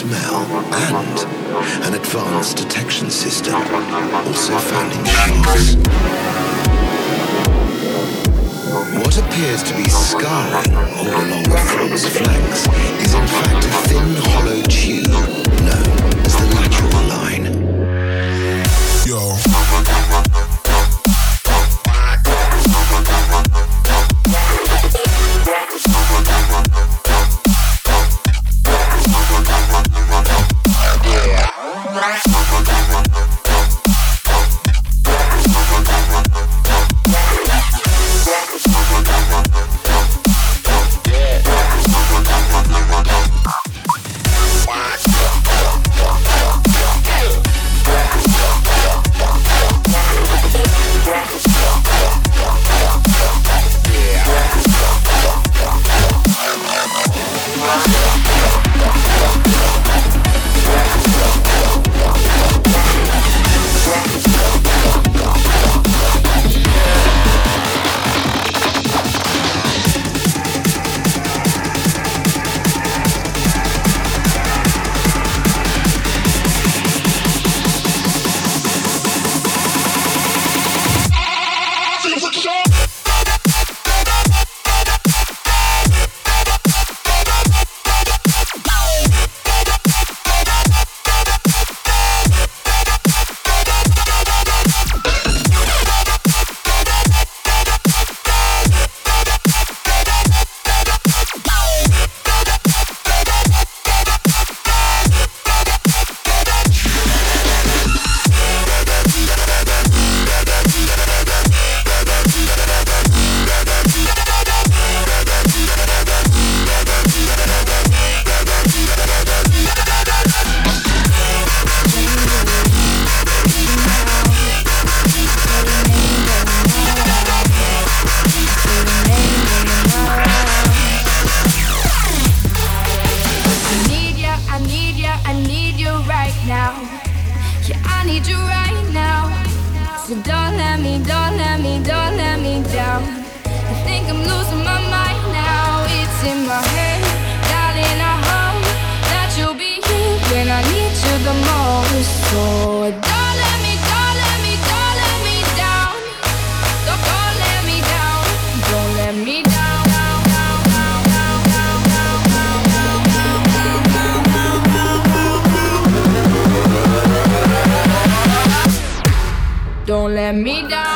smell, and an advanced detection system, also found in shoes. What appears to be scarring all along the frog's flanks is in fact a thin hollow tube Let me down.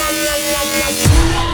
la la la la